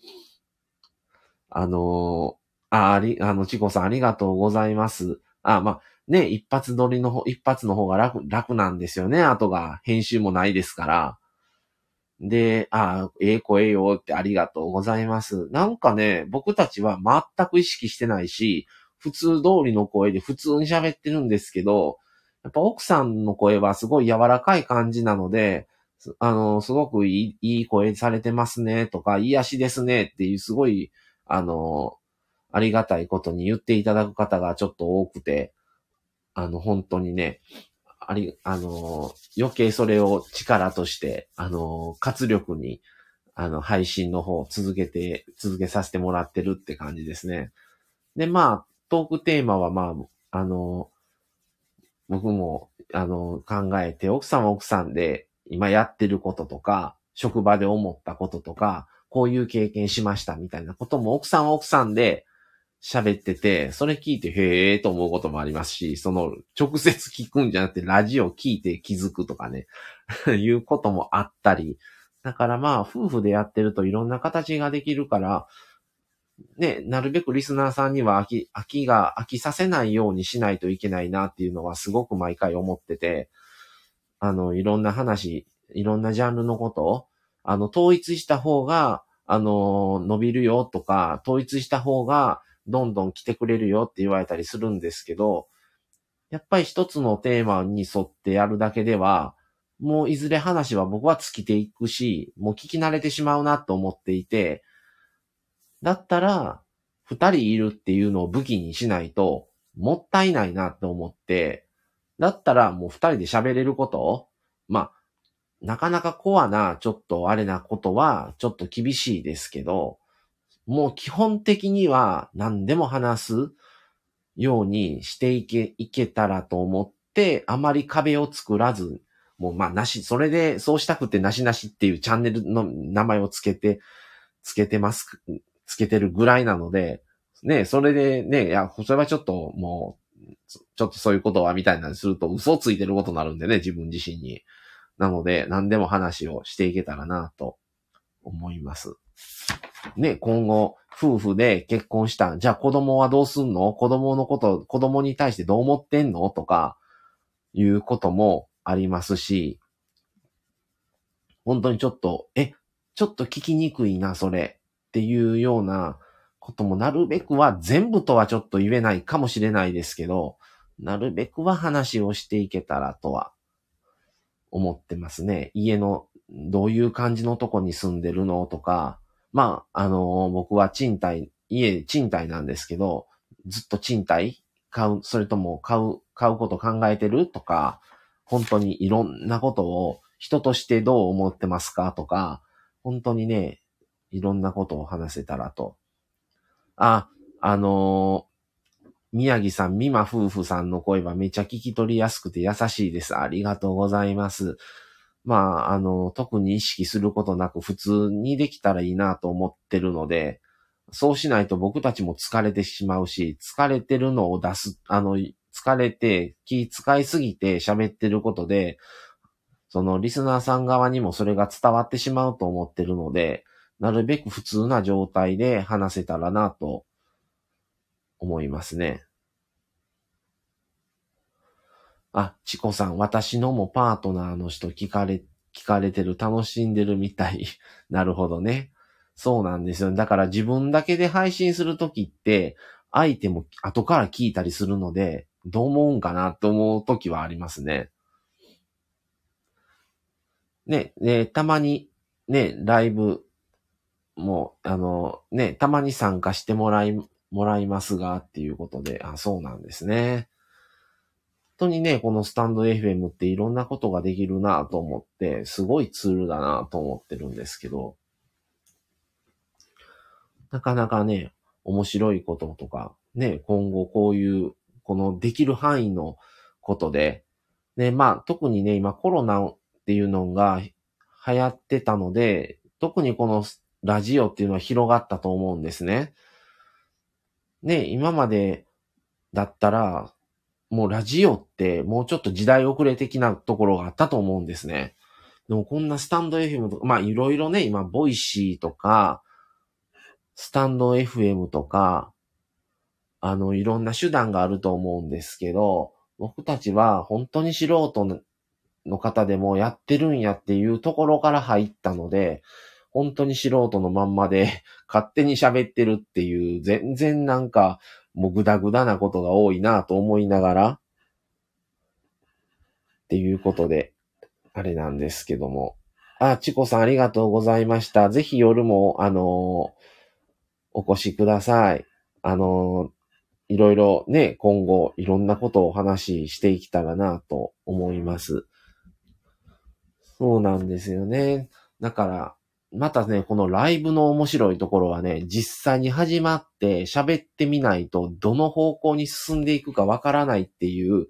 Speaker 1: あのー、あ、あり、あの、チコさんありがとうございます。あ、まあ、ね、一発撮りの方、一発の方が楽、楽なんですよね、後が。編集もないですから。で、あ、ええ声よってありがとうございます。なんかね、僕たちは全く意識してないし、普通通りの声で普通に喋ってるんですけど、やっぱ奥さんの声はすごい柔らかい感じなので、あの、すごくいいいい声されてますねとか、癒しですねっていうすごい、あの、ありがたいことに言っていただく方がちょっと多くて、あの、本当にね、あり、あの、余計それを力として、あの、活力に、あの、配信の方を続けて、続けさせてもらってるって感じですね。で、まあ、トークテーマはまあ、あの、僕も、あの、考えて、奥さんは奥さんで今やってることとか、職場で思ったこととか、こういう経験しましたみたいなことも奥さんは奥さんで喋ってて、それ聞いてへえと思うこともありますし、その直接聞くんじゃなくてラジオ聞いて気づくとかね、[LAUGHS] いうこともあったり、だからまあ夫婦でやってるといろんな形ができるから、ね、なるべくリスナーさんには飽き、飽きが、飽きさせないようにしないといけないなっていうのはすごく毎回思ってて、あの、いろんな話、いろんなジャンルのことを、あの、統一した方が、あの、伸びるよとか、統一した方が、どんどん来てくれるよって言われたりするんですけど、やっぱり一つのテーマに沿ってやるだけでは、もういずれ話は僕は尽きていくし、もう聞き慣れてしまうなと思っていて、だったら、二人いるっていうのを武器にしないと、もったいないなと思って、だったらもう二人で喋れること？まあ、なかなかコアな、ちょっとあれなことは、ちょっと厳しいですけど、もう基本的には何でも話すようにしていけ、いけたらと思って、あまり壁を作らず、もうまあなし、それでそうしたくてなしなしっていうチャンネルの名前をつけて、つけてます、つけてるぐらいなので、ね、それでね、いや、それはちょっともう、ちょっとそういうことはみたいなにすると嘘ついてることになるんでね、自分自身に。なので、何でも話をしていけたらなと思います。ね、今後、夫婦で結婚した。じゃあ子供はどうすんの？子供のこと、子供に対してどう思ってんの？とか、いうこともありますし、本当にちょっと、え、ちょっと聞きにくいな、それ。っていうようなこともなるべくは全部とはちょっと言えないかもしれないですけど、なるべくは話をしていけたらとは思ってますね。家のどういう感じのとこに住んでるのとか、まあ、あの、僕は賃貸、家賃貸なんですけど、ずっと賃貸買う、それとも買う、買うこと考えてるとか、本当にいろんなことを人としてどう思ってますかとか、本当にね、いろんなことを話せたらと。あ、あのー、宮城さん、美馬夫婦さんの声はめちゃ聞き取りやすくて優しいです。ありがとうございます。まあ、あの、特に意識することなく普通にできたらいいなと思ってるので、そうしないと僕たちも疲れてしまうし、疲れてるのを出す、あの、疲れて気使いすぎて喋ってることで、そのリスナーさん側にもそれが伝わってしまうと思ってるので、なるべく普通な状態で話せたらなと思いますね。あ、チコさん、私のもパートナーの人聞かれ、聞かれてる、楽しんでるみたい。[LAUGHS] なるほどね。そうなんですよ。だから自分だけで配信するときって、相手も後から聞いたりするので、どう思うんかなと思うときはありますね。ね、ね、たまに、ね、ライブもう、あの、ね、たまに参加してもらい、もらいますが、っていうことで、あ、そうなんですね。本当にね、このスタンド FM っていろんなことができるなと思って、すごいツールだなと思ってるんですけど、なかなかね、面白いこととか、ね、今後こういう、このできる範囲のことで、ね、まあ特にね、今コロナっていうのが流行ってたので、特にこのラジオっていうのは広がったと思うんですね。ね、今までだったら、もうラジオってもうちょっと時代遅れ的なところがあったと思うんですね。でもこんなスタンド FM とか、まあいろいろね、今、ボイシーとか、スタンド FM とか、あの、いろんな手段があると思うんですけど、僕たちは本当に素人の方でもやってるんやっていうところから入ったので、本当に素人のまんまで [LAUGHS] 勝手に喋ってるっていう、全然なんかもうグダグダなことが多いなと思いながら、っていうことで、あれなんですけども。あ、チコさんありがとうございました。ぜひ夜も、あのお越しください。あの、いろいろね、今後いろんなことをお話ししていけたらなと思います。そうなんですよね。だから、またね、このライブの面白いところはね、実際に始まって喋ってみないと、どの方向に進んでいくかわからないっていう、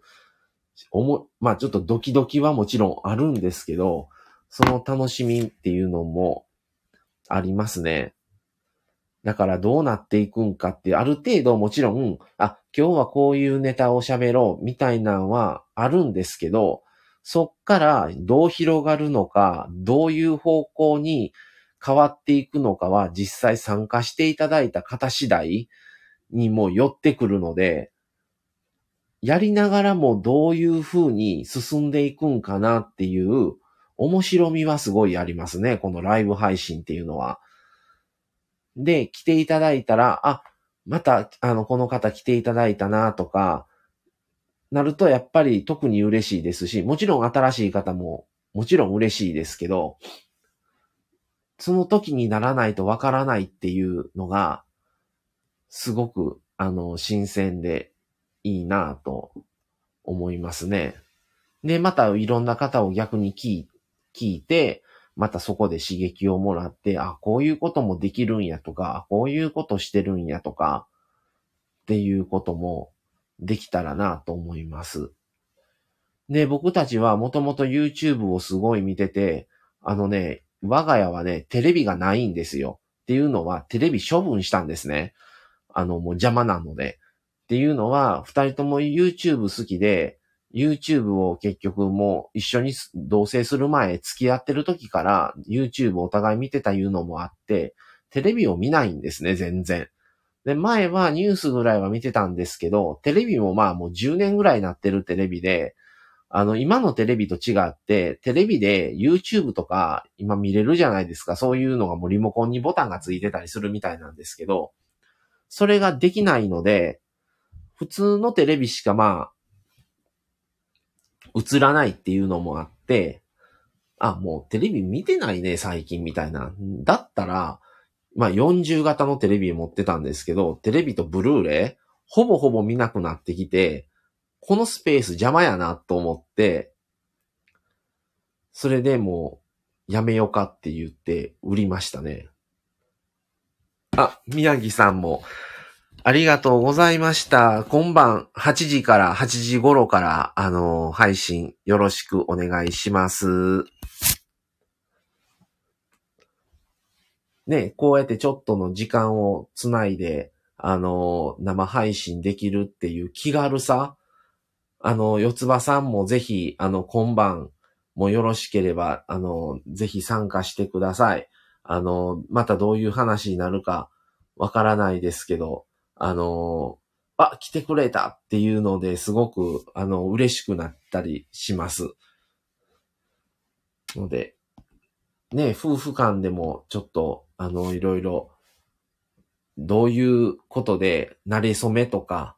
Speaker 1: おも、まあちょっとドキドキはもちろんあるんですけど、その楽しみっていうのもありますね。だからどうなっていくんかって、ある程度もちろん、あ、今日はこういうネタを喋ろうみたいなのはあるんですけど、そっからどう広がるのか、どういう方向に変わっていくのかは実際参加していただいた方次第にも寄ってくるので、やりながらもどういう風に進んでいくんかなっていう面白みはすごいありますね。このライブ配信っていうのは。で、来ていただいたら、あ、また、あの、この方来ていただいたなとか、なるとやっぱり特に嬉しいですし、もちろん新しい方ももちろん嬉しいですけど、その時にならないとわからないっていうのが、すごく、あの、新鮮でいいなと思いますね。で、またいろんな方を逆に聞いて、またそこで刺激をもらって、あ、こういうこともできるんやとか、こういうことしてるんやとか、っていうこともできたらなと思います。で、僕たちはもともと YouTube をすごい見てて、あのね、我が家はね、テレビがないんですよ。っていうのは、テレビ処分したんですね。あの、もう邪魔なので。っていうのは、二人とも YouTube 好きで、YouTube を結局もう一緒に同棲する前、付き合ってる時から YouTube お互い見てたいうのもあって、テレビを見ないんですね、全然。で、前はニュースぐらいは見てたんですけど、テレビもまあもう10年ぐらいなってるテレビで、あの、今のテレビと違って、テレビで YouTube とか今見れるじゃないですか。そういうのがもうリモコンにボタンがついてたりするみたいなんですけど、それができないので、普通のテレビしかまあ、映らないっていうのもあって、あ、もうテレビ見てないね、最近みたいな。だったら、まあ40型のテレビ持ってたんですけど、テレビとブルーレイ、ほぼほぼ見なくなってきて、このスペース邪魔やなと思って、それでもう、やめようかって言って売りましたね。あ、宮城さんも、ありがとうございました。今晩8時から8時頃から、あのー配信よろしくお願いします。ね、こうやってちょっとの時間をつないで、あのー生配信できるっていう気軽さ。あの、四つ葉さんもぜひ、あの、今晩もよろしければ、あの、ぜひ参加してください。あの、またどういう話になるかわからないですけど、あの、あ、来てくれたっていうのですごく、あの、嬉しくなったりします。ので、ね、夫婦間でもちょっと、あの、いろいろ、どういうことで、慣れ初めとか、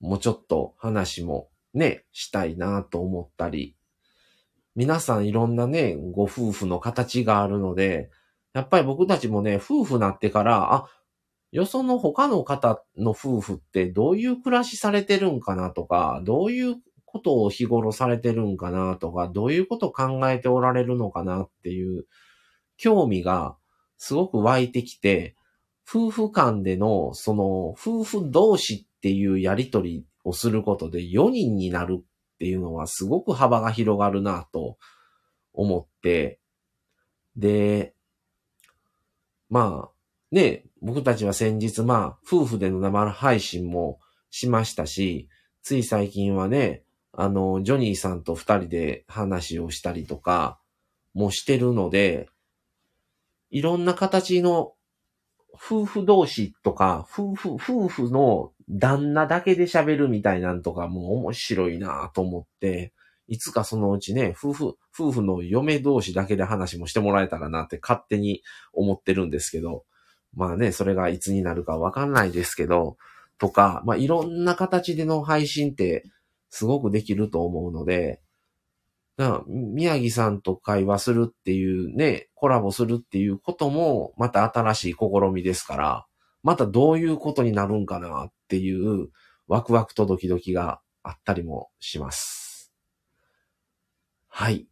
Speaker 1: もうちょっと話もね、したいなと思ったり、皆さんいろんなね、ご夫婦の形があるので、やっぱり僕たちもね、夫婦なってから、あ、よその他の方の夫婦ってどういう暮らしされてるんかなとか、どういうことを日頃されてるんかなとか、どういうことを考えておられるのかなっていう興味がすごく湧いてきて、夫婦間でのその夫婦同士っていうやりとりをすることで4人になるっていうのはすごく幅が広がるなと思って、で、まあ、ね、僕たちは先日まあ、夫婦での生配信もしましたし、つい最近はね、あの、ジョニーさんと二人で話をしたりとかもしてるので、いろんな形の夫婦同士とか、夫婦、夫婦の旦那だけで喋るみたいなんとかも面白いなと思って、いつかそのうちね、夫婦、夫婦の嫁同士だけで話もしてもらえたらなって勝手に思ってるんですけど、まあね、それがいつになるかわかんないですけど、とか、まあいろんな形での配信ってすごくできると思うので、だ宮城さんと会話するっていうね、コラボするっていうことも、また新しい試みですから、またどういうことになるんかなっていう、ワクワクとドキドキがあったりもします。はい。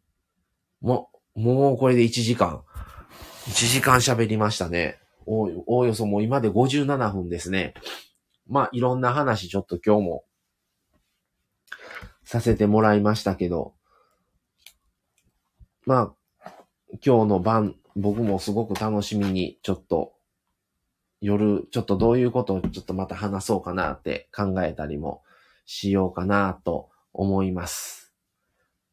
Speaker 1: も、もうこれで1時間。1時間喋りましたね。おおおよそもう今で57分ですね。まあ、いろんな話ちょっと今日もさせてもらいましたけど、まあ、今日の晩、僕もすごく楽しみに、ちょっと、夜、ちょっとどういうことをちょっとまた話そうかなって考えたりもしようかなと思います。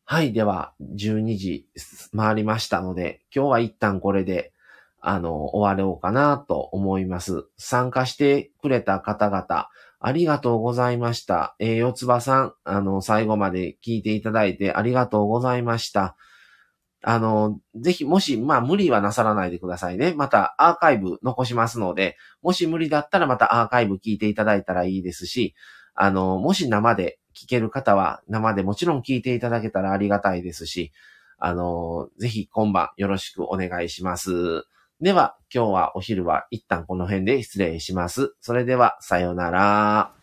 Speaker 1: はい、では、12時回りましたので、今日は一旦これで、あの、終わろうかなと思います。参加してくれた方々、ありがとうございました。えー、四つ葉さん、あの、最後まで聞いていただいてありがとうございました。あの、ぜひ、もし、まあ、無理はなさらないでくださいね。また、アーカイブ残しますので、もし無理だったらまたアーカイブ聞いていただいたらいいですし、あの、もし生で聞ける方は、生でもちろん聞いていただけたらありがたいですし、あの、ぜひ今晩よろしくお願いします。では、今日はお昼は一旦この辺で失礼します。それでは、さようなら。